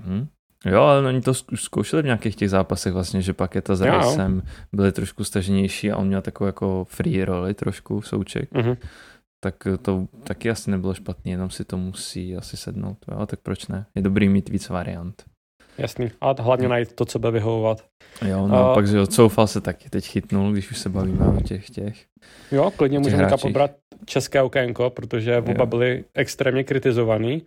Hmm. Jo, ale oni to zkoušeli v nějakých těch zápasech vlastně, že Paketa s Racem byli trošku staženější a on měl takovou jako free roli trošku, souček. Mm-hmm. Tak to taky asi nebylo špatný, jenom si to musí asi sednout. Jo, tak proč ne? Je dobrý mít víc variant. jasný. A hlavně najít to, co bude vyhovovat. Jo, no uh, pak, že Soufal se taky teď chytnul, když už se bavíme o těch těch. Jo, klidně můžeme pobrat české okénko, protože oba byli extrémně kritizovaný.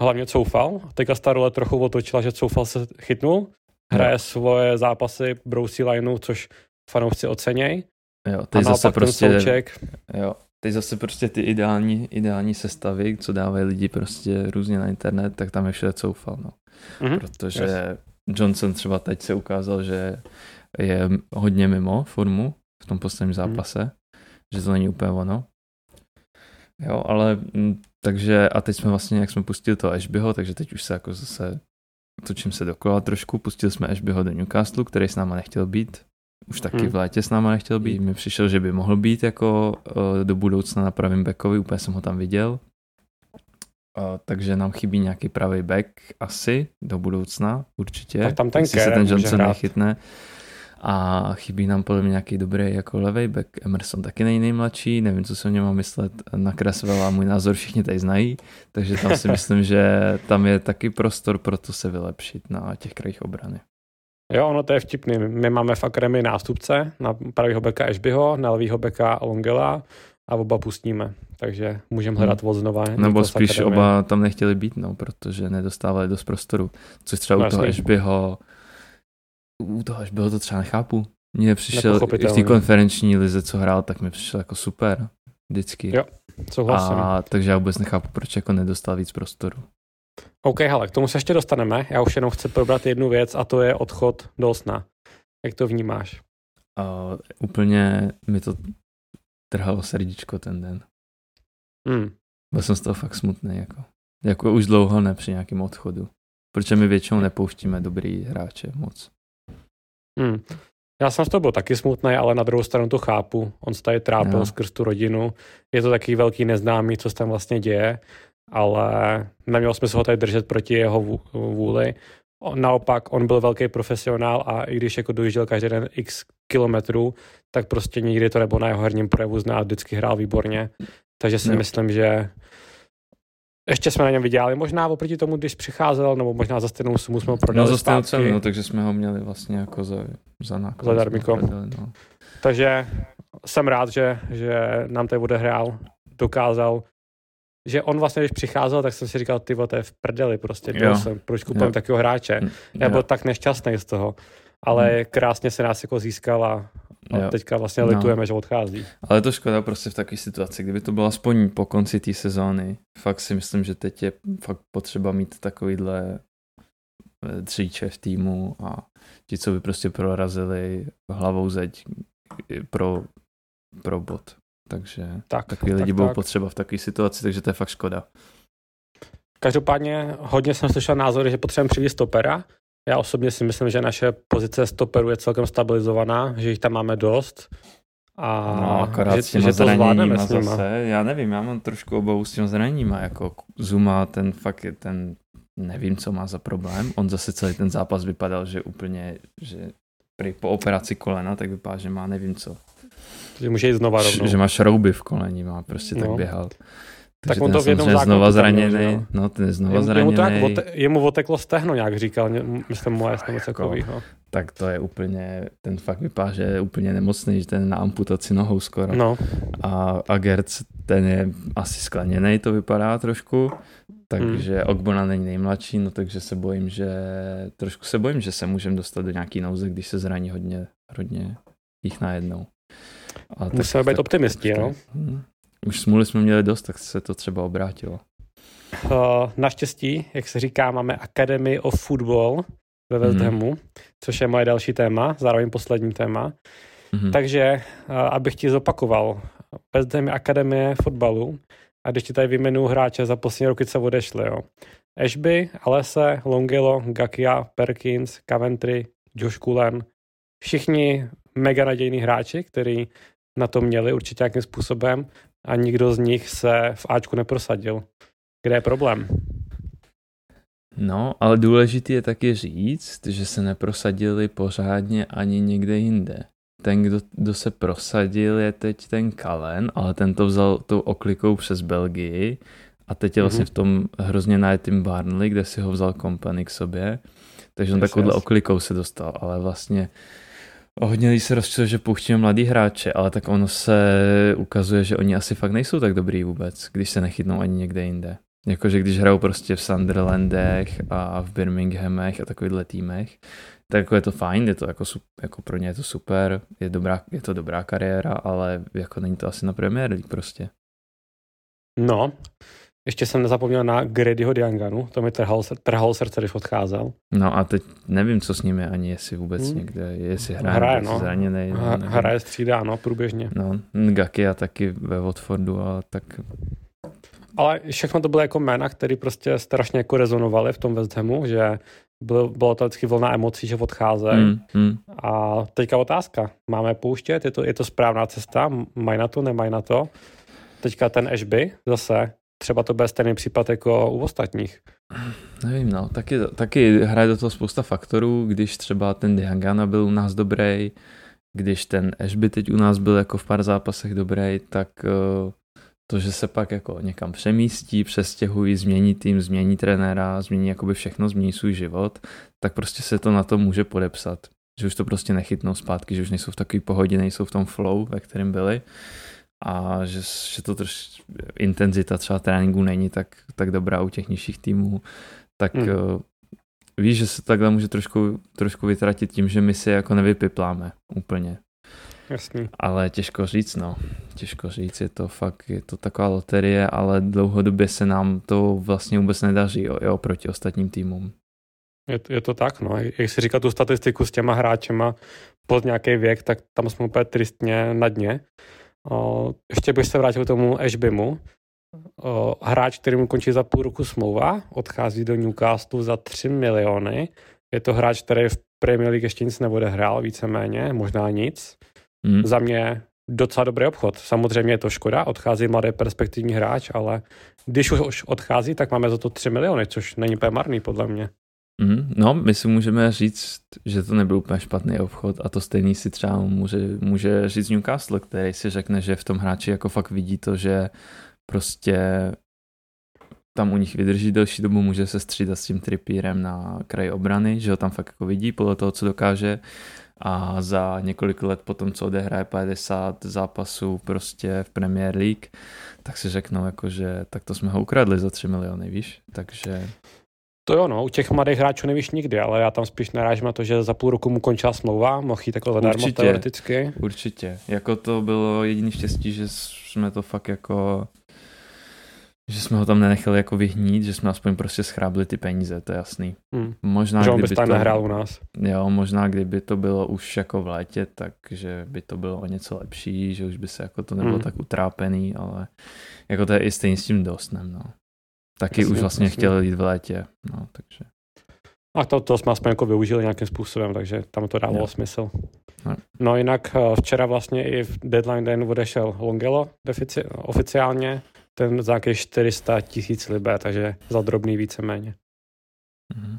Hlavně Coufal. Teďka ta role trochu otočila, že Coufal se chytnul, hraje jo. svoje zápasy, brousí lineu, což fanoušci oceněj. Jo, teď zase prostě, souček, jo, teď zase prostě ty ideální, ideální sestavy, co dávají lidi prostě různě na internet, tak tam je všude coufal, no. Mm-hmm. Protože yes. Johnson třeba teď se ukázal, že je hodně mimo formu v tom posledním mhm. zápase, mm. že to není úplně ono. Jo, ale m, takže a teď jsme vlastně, jak jsme pustili to Ashbyho, takže teď už se jako zase točím se dokola trošku, pustili jsme Ashbyho do Newcastle, který s náma nechtěl být, už taky hmm. v létě s náma nechtěl být, mi přišel, že by mohl být jako uh, do budoucna na pravém backovi, úplně jsem ho tam viděl, takže nám chybí nějaký pravý back asi do budoucna, určitě, tak tam ten se ten Johnson nechytne. A chybí nám podle mě nějaký dobrý jako levý back. Emerson taky není nejmladší, nevím, co se o něm mám myslet. Na Creswell můj názor všichni tady znají, takže tam si myslím, že tam je taky prostor pro to se vylepšit na těch krajích obrany. Jo, ono to je vtipný. My máme v akademii nástupce na pravýho beka Ashbyho, na levýho beka Longela a oba pustíme. Takže můžeme hmm. hledat hmm. znova. Nebo spíš oba tam nechtěli být, no, protože nedostávali dost prostoru. Což třeba no, u toho Ashbyho u toho až bylo to třeba nechápu. Mně přišel i v té konferenční lize, co hrál, tak mi přišel jako super. Vždycky. Jo, souhlasím. A, takže já vůbec nechápu, proč jako nedostal víc prostoru. OK, hele, k tomu se ještě dostaneme. Já už jenom chci probrat jednu věc a to je odchod do sna. Jak to vnímáš? Uh, úplně mi to trhalo srdíčko ten den. Hmm. Byl jsem z toho fakt smutný. Jako, jako už dlouho ne při nějakém odchodu. Proč my většinou nepouštíme dobrý hráče moc. Hmm. Já jsem z toho byl taky smutný, ale na druhou stranu to chápu. On se tady trápil no. skrz tu rodinu. Je to taky velký neznámý, co se tam vlastně děje, ale neměl smysl ho tady držet proti jeho vůli. Naopak, on byl velký profesionál a i když jako dojížděl každý den x kilometrů, tak prostě nikdy to nebylo na jeho herním projevu zná, vždycky hrál výborně. Takže si no. myslím, že ještě jsme na něm vydělali možná oproti tomu, když přicházel, nebo možná za stejnou sumu jsme ho prodali No za stejnou cenu, no, takže jsme ho měli vlastně jako za, za náklad. Za darmiko. no. Takže jsem rád, že, že nám tady odehrál, dokázal, že on vlastně, když přicházel, tak jsem si říkal, ty to je v prdeli prostě, byl jsem, proč kupujeme takového hráče. Mm, Já byl tak nešťastný z toho, ale mm. krásně se nás jako získal a a jo. teďka vlastně no. litujeme, že odchází. Ale to škoda prostě v takové situaci, kdyby to bylo aspoň po konci té sezóny. Fakt si myslím, že teď je fakt potřeba mít takovýhle eh, dříče v týmu a ti, co by prostě prorazili hlavou zeď pro, pro bod. Takže tak, takový tak, lidi tak. budou potřeba v takové situaci, takže to je fakt škoda. Každopádně hodně jsem slyšel názory, že potřebujeme přivést stopera, já osobně si myslím, že naše pozice stoperu je celkem stabilizovaná, že jich tam máme dost. A no, akorát že, s těma že to zvládneme s nima. Zase, já nevím, já mám trošku obavu s těma zraněníma, jako Zuma, ten fakt je ten, nevím, co má za problém. On zase celý ten zápas vypadal, že úplně, že prý po operaci kolena, tak vypadá, že má nevím co. Že může jít znova rovnou. Že má šrouby v koleni, má prostě no. tak běhal. Takže tak on to v jednom znova zraněný. No, ten je znova jemu, zraněný. Jemu, to ote, jemu oteklo stehno nějak říkal, myslím moje nebo takovýho. Tak to je úplně, ten fakt vypadá, že je úplně nemocný, že ten je na amputaci nohou skoro. No. A, a Gerc, ten je asi skleněný, to vypadá trošku. Takže hmm. Ogbona není nejmladší, no takže se bojím, že trošku se bojím, že se můžeme dostat do nějaký nouze, když se zraní hodně, hodně jich najednou. Musíme být optimisti, jo? Hmm. Už smůly jsme měli dost, tak se to třeba obrátilo. Uh, naštěstí, jak se říká, máme Academy of Football ve West mhm. Hamu, mm. což je moje další téma, zároveň poslední téma. Mm-hmm. Takže, uh, abych ti zopakoval, West Ham je Akademie fotbalu a když ti tady vyjmenuju hráče za poslední roky, co odešli, jo. Ashby, Alese, Longelo, Gakia, Perkins, Coventry, Josh Cullen, všichni mega nadějní hráči, kteří na to měli určitě nějakým způsobem a nikdo z nich se v Ačku neprosadil. Kde je problém? No, ale důležitý je taky říct, že se neprosadili pořádně ani někde jinde. Ten, kdo, kdo se prosadil, je teď ten Kalen, ale ten to vzal tou oklikou přes Belgii a teď je vlastně mm-hmm. v tom hrozně najetým Barnley, kde si ho vzal kompany k sobě. Takže on takovouhle oklikou se dostal, ale vlastně hodně lidí se rozčil, že pouštíme mladý hráče, ale tak ono se ukazuje, že oni asi fakt nejsou tak dobrý vůbec, když se nechytnou ani někde jinde. Jakože když hrajou prostě v Sunderlandech a v Birminghamech a takovýchhle týmech, tak jako je to fajn, je to jako, jako pro ně je to super, je, dobrá, je to dobrá kariéra, ale jako není to asi na Premier League prostě. No, ještě jsem nezapomněl na Gradyho Dianganu, to mi trhalo, trhalo srdce, když odcházel. No a teď nevím, co s ním je, ani jestli vůbec hmm. někde, jestli hraje, hraje no. zraněný. Hraje střídá, no, průběžně. No, Ngaki a taky ve Watfordu a tak ale všechno to bylo jako jména, které prostě strašně jako rezonovaly v tom West Hamu, že bylo, bylo to vždycky volná emocí, že odcházejí. Mm, mm. A teďka otázka. Máme pouštět? Je to, je to správná cesta? Mají na to, nemají na to? Teďka ten Ashby zase, třeba to bude stejný případ jako u ostatních. Nevím, no, taky, taky hraje do toho spousta faktorů, když třeba ten Dihangana byl u nás dobrý, když ten Ashby teď u nás byl jako v pár zápasech dobrý, tak uh, to, že se pak jako někam přemístí, přestěhují, změní tým, změní trenéra, změní jakoby všechno, změní svůj život, tak prostě se to na to může podepsat. Že už to prostě nechytnou zpátky, že už nejsou v takové pohodě, nejsou v tom flow, ve kterém byli a že, že to troš, intenzita třeba tréninku není tak, tak dobrá u těch nižších týmů, tak hmm. uh, víš, že se takhle může trošku, trošku vytratit tím, že my si jako nevypipláme úplně. Jasný. Ale těžko říct, no. Těžko říct, je to fakt, je to taková loterie, ale dlouhodobě se nám to vlastně vůbec nedaří, jo, jo proti ostatním týmům. Je, je to tak, no. Jak si říká tu statistiku s těma hráčema pod nějaký věk, tak tam jsme úplně tristně na dně. O, ještě bych se vrátil k tomu Ashbymu. O, hráč, který mu končí za půl roku smlouva, odchází do Newcastle za 3 miliony. Je to hráč, který v Premier League ještě nic neodehrál, víceméně, možná nic. Hmm. Za mě docela dobrý obchod. Samozřejmě je to škoda, odchází mladý perspektivní hráč, ale když už odchází, tak máme za to 3 miliony, což není úplně marný podle mě. Mm, no, my si můžeme říct, že to nebyl úplně špatný obchod a to stejný si třeba může, může říct Newcastle, který si řekne, že v tom hráči jako fakt vidí to, že prostě tam u nich vydrží delší dobu, může se střídat s tím Trippierem na kraji obrany, že ho tam fakt jako vidí podle toho, co dokáže a za několik let potom, co odehraje 50 zápasů prostě v Premier League, tak si řeknou, jako, že tak to jsme ho ukradli za 3 miliony, víš? Takže... To jo, no, u těch mladých hráčů nevíš nikdy, ale já tam spíš narážím na to, že za půl roku mu končila smlouva, mohl jít takhle zadarmo určitě, teoreticky. Určitě, jako to bylo jediný štěstí, že jsme to fakt jako že jsme ho tam nenechali jako vyhnít, že jsme aspoň prostě schrábli ty peníze, to je jasný. Hmm. Možná, že on by to nehrál u nás. Jo, možná kdyby to bylo už jako v létě, takže by to bylo o něco lepší, že už by se jako to nebylo hmm. tak utrápený, ale jako to je i stejně s tím dostnem, no. Taky jasně, už vlastně jasně. chtěl jít v létě, no, takže. A to, to jsme aspoň jako využili nějakým způsobem, takže tam to dávalo jo. smysl. No. no jinak eh, včera vlastně i v deadline den odešel Longelo defici- oficiálně, ten za nějakých 400 tisíc libé, takže za drobný víceméně. Mm-hmm.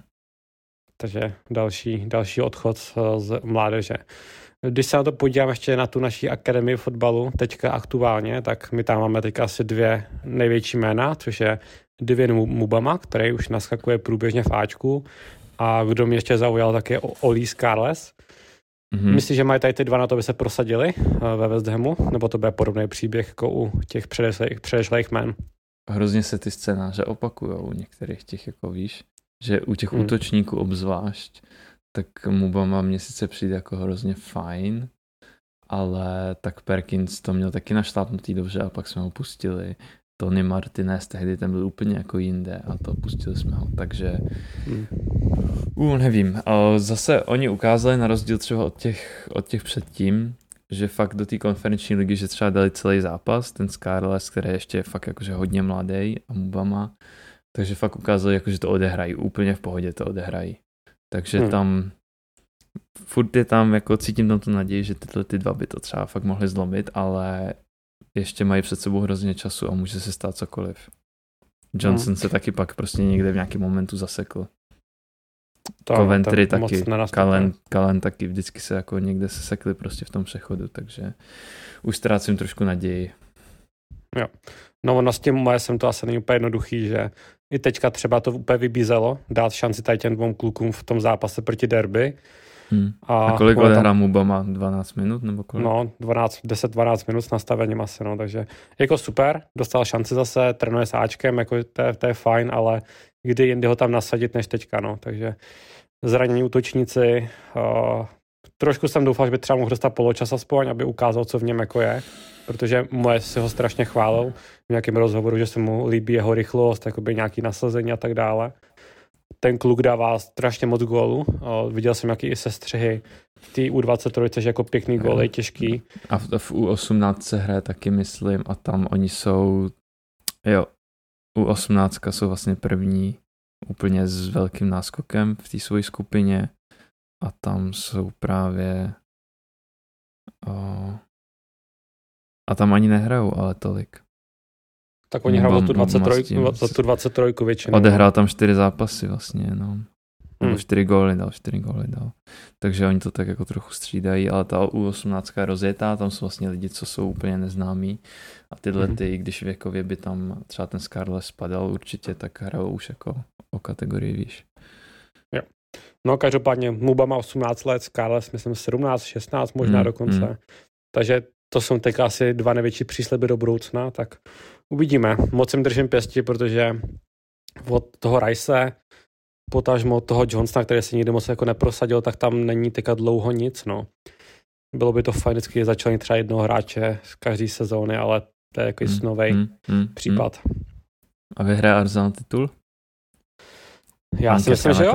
Takže další, další odchod z mládeže. Když se na to podívám ještě na tu naší akademii fotbalu, teďka aktuálně, tak my tam máme teďka asi dvě největší jména, což je Divin Mubama, který už naskakuje průběžně v Ačku a kdo mě ještě zaujal, tak je Oli Carles, Mm-hmm. Myslíš, že mají tady ty dva na to, by se prosadili eh, ve West Hamu? Nebo to bude podobný příběh jako u těch předešlých, předešlých men? Hrozně se ty scénáře opakují u některých těch, jako víš, že u těch mm. útočníků obzvlášť, tak Mubama mě sice přijde jako hrozně fajn, ale tak Perkins to měl taky našlápnutý dobře a pak jsme ho pustili. Tony Martinez, tehdy ten byl úplně jako jinde a to pustili jsme ho, takže hmm. uh, nevím. Zase oni ukázali na rozdíl třeba od těch, od těch předtím, že fakt do té konferenční ligy, že třeba dali celý zápas, ten Scarlett, který je ještě fakt jakože hodně mladý a Mubama, takže fakt ukázali, jako, že to odehrají, úplně v pohodě to odehrají. Takže hmm. tam furt je tam, jako cítím tam tu naději, že tyhle ty dva by to třeba fakt mohly zlomit, ale ještě mají před sebou hrozně času a může se stát cokoliv. Johnson no. se taky pak prostě někde v nějakém momentu zasekl. To, Coventry to taky, Kalen, Kalen taky vždycky se jako někde se sekli prostě v tom přechodu, takže už ztrácím trošku naději. Jo. No ono s tím moje jsem to asi není úplně jednoduchý, že i teďka třeba to úplně vybízelo, dát šanci tady těm dvou klukům v tom zápase proti derby. Hmm. A, a kolik odehrá Muba má? 12 minut nebo kolik? No, 12, 10-12 minut s nastavením asi, no, takže jako super, dostal šanci zase, trénuje s Ačkem, jako to je, to je fajn, ale kdy jindy ho tam nasadit než teďka, no, takže zranění útočníci, uh, trošku jsem doufal, že by třeba mohl dostat poločas aspoň, aby ukázal, co v něm jako je, protože moje si ho strašně chválil v nějakém rozhovoru, že se mu líbí jeho rychlost, jakoby nějaký nasazení a tak dále. Ten kluk dává strašně moc gólů. Viděl jsem nějaký i sestřihy v té U23, že jako pěkný gól, je těžký. A v, v U18 se hraje taky, myslím, a tam oni jsou, jo, U18 jsou vlastně první úplně s velkým náskokem v té své skupině a tam jsou právě o, a tam ani nehrajou, ale tolik. Tak oni hrajou za tu 23, za tu 23 většinou. Odehrál tam čtyři zápasy vlastně jenom. Nebo hmm. čtyři góly dal, čtyři góly dal. Takže oni to tak jako trochu střídají, ale ta U18 je rozjetá, tam jsou vlastně lidi, co jsou úplně neznámí. A tyhle hmm. ty, když věkově by tam třeba ten Scarlett spadal určitě, tak hrajou už jako o kategorii výš. Jo. No každopádně Muba má 18 let, Scarlett myslím 17, 16 možná hmm. dokonce. Hmm. Takže to jsou teď asi dva největší přísliby do budoucna, tak uvidíme. Moc jim držím pěsti, protože od toho Rice, potažmo od toho Johnsona, který se nikdy moc jako neprosadil, tak tam není teďka dlouho nic, no. Bylo by to fajn vždycky začlenit třeba jednoho hráče z každé sezóny, ale to je jako hmm, nový hmm, hmm, případ. Hmm. A vyhraje Arsenal titul? Já si myslím, že jo.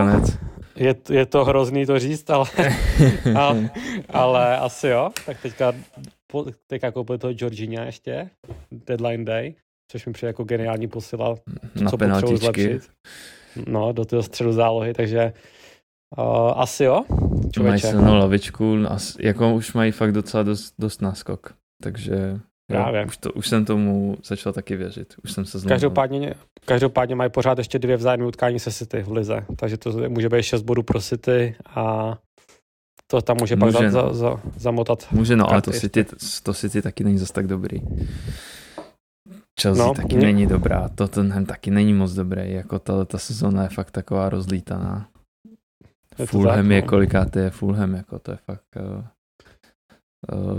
Je, je to hrozný to říct, ale, ale, ale asi jo. Tak teďka, teďka koupil toho Georgina ještě, deadline day, což mi přijde jako geniální posila, Na co potřebuji zlepšit. No, do toho středu zálohy, takže uh, asi jo. Člověče. Mají silnou lavičku, jako už mají fakt docela dost, dost náskok, takže Právě. Už, to, už jsem tomu začal taky věřit. Už jsem se znovu... Každopádně, každopádně mají pořád ještě dvě vzájemné utkání se City v Lize, takže to může být 6 bodů pro City a to tam může, může pak no. za, za, zamotat. Může, no, ale to City, to City taky není zas tak dobrý. Chelsea no, taky mě... není dobrá, Tottenham taky není moc dobrý, jako ta, ta sezóna je fakt taková rozlítaná. Je Fulham tak, je, no. kolikátý je Fulham, jako to je fakt... Uh...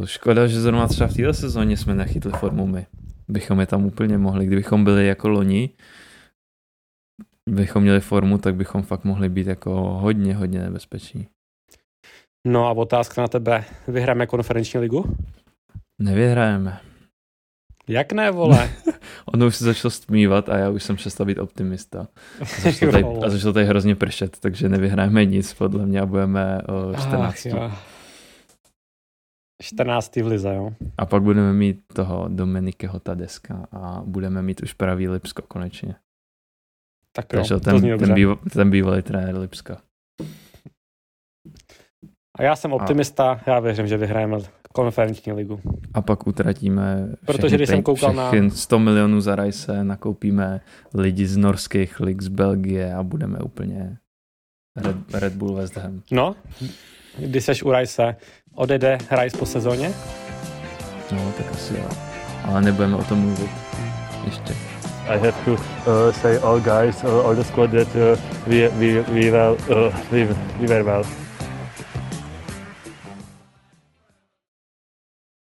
Škoda, že zrovna třeba v této sezóně jsme nechytli formu my. Bychom je tam úplně mohli. Kdybychom byli jako loni, bychom měli formu, tak bychom fakt mohli být jako hodně, hodně nebezpeční. No a otázka na tebe. Vyhráme konferenční ligu? Nevyhrajeme. Jak ne, vole? ono už se začalo stmívat a já už jsem přestal být optimista. A začalo tady, a začalo tady hrozně pršet, takže nevyhráme nic podle mě a budeme o 14. Ach, 14. v Lize, jo. A pak budeme mít toho Dominikeho Tadeska a budeme mít už pravý Lipsko konečně. Tak jo, Takže ten, ten, býval, ten bývalý trenér Lipska. A já jsem optimista, a... já věřím, že vyhrajeme konferenční ligu. A pak utratíme Protože když jsem koukal na... 100 milionů za Rajse, nakoupíme lidi z norských lig z Belgie a budeme úplně Red, Red Bull West Ham. No, když seš u Rajse, odejde Rice po sezóně? No, tak asi jo. Ale nebudeme o tom mluvit. Ještě. I have to uh, say all guys, uh, all the squad that uh, we, we, we, well, uh, we, we were well.